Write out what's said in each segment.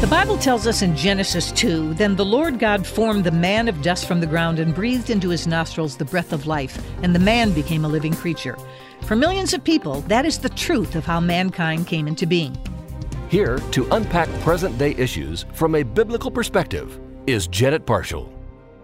The Bible tells us in Genesis 2 Then the Lord God formed the man of dust from the ground and breathed into his nostrils the breath of life, and the man became a living creature. For millions of people, that is the truth of how mankind came into being. Here to unpack present day issues from a biblical perspective is Janet Parshall.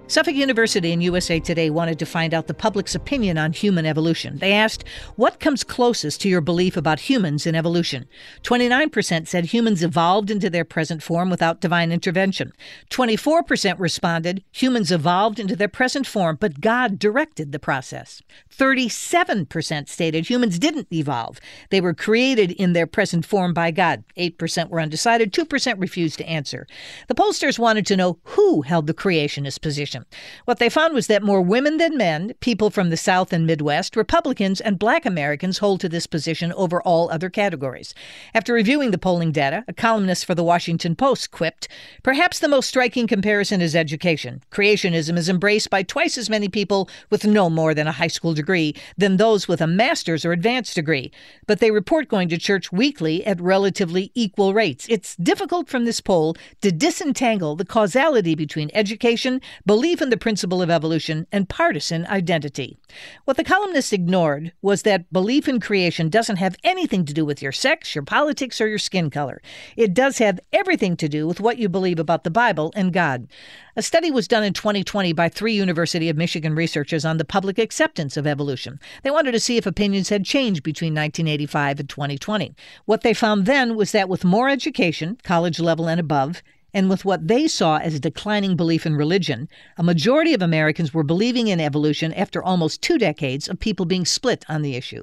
Suffolk University and USA Today wanted to find out the public's opinion on human evolution. They asked, What comes closest to your belief about humans in evolution? 29% said humans evolved into their present form without divine intervention. 24% responded, Humans evolved into their present form, but God directed the process. 37% stated humans didn't evolve. They were created in their present form by God. 8% were undecided. 2% refused to answer. The pollsters wanted to know who held the creationist position. What they found was that more women than men, people from the South and Midwest, Republicans, and black Americans hold to this position over all other categories. After reviewing the polling data, a columnist for the Washington Post quipped Perhaps the most striking comparison is education. Creationism is embraced by twice as many people with no more than a high school degree than those with a master's or advanced degree, but they report going to church weekly at relatively equal rates. It's difficult from this poll to disentangle the causality between education, belief, belief in the principle of evolution, and partisan identity. What the columnist ignored was that belief in creation doesn't have anything to do with your sex, your politics, or your skin color. It does have everything to do with what you believe about the Bible and God. A study was done in 2020 by three University of Michigan researchers on the public acceptance of evolution. They wanted to see if opinions had changed between 1985 and 2020. What they found then was that with more education, college level and above, and with what they saw as a declining belief in religion, a majority of Americans were believing in evolution after almost two decades of people being split on the issue.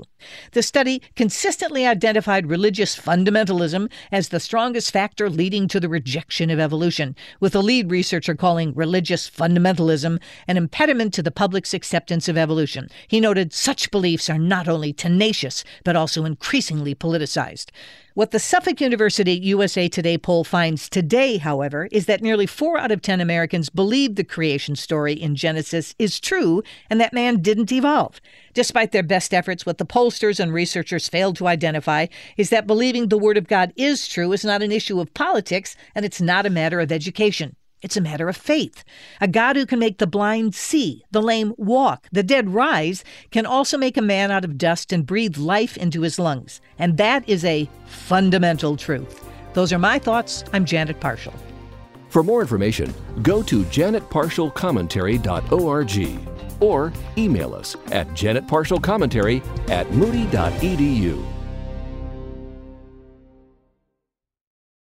The study consistently identified religious fundamentalism as the strongest factor leading to the rejection of evolution, with the lead researcher calling religious fundamentalism an impediment to the public's acceptance of evolution. He noted such beliefs are not only tenacious, but also increasingly politicized. What the Suffolk University USA Today poll finds today, however, is that nearly 4 out of 10 Americans believe the creation story in Genesis is true and that man didn't evolve. Despite their best efforts, what the pollsters and researchers failed to identify is that believing the Word of God is true is not an issue of politics and it's not a matter of education. It's a matter of faith. A God who can make the blind see, the lame walk, the dead rise, can also make a man out of dust and breathe life into his lungs. And that is a fundamental truth. Those are my thoughts. I'm Janet Parshall. For more information, go to janetparshallcommentary.org or email us at janetparshallcommentary at moody.edu.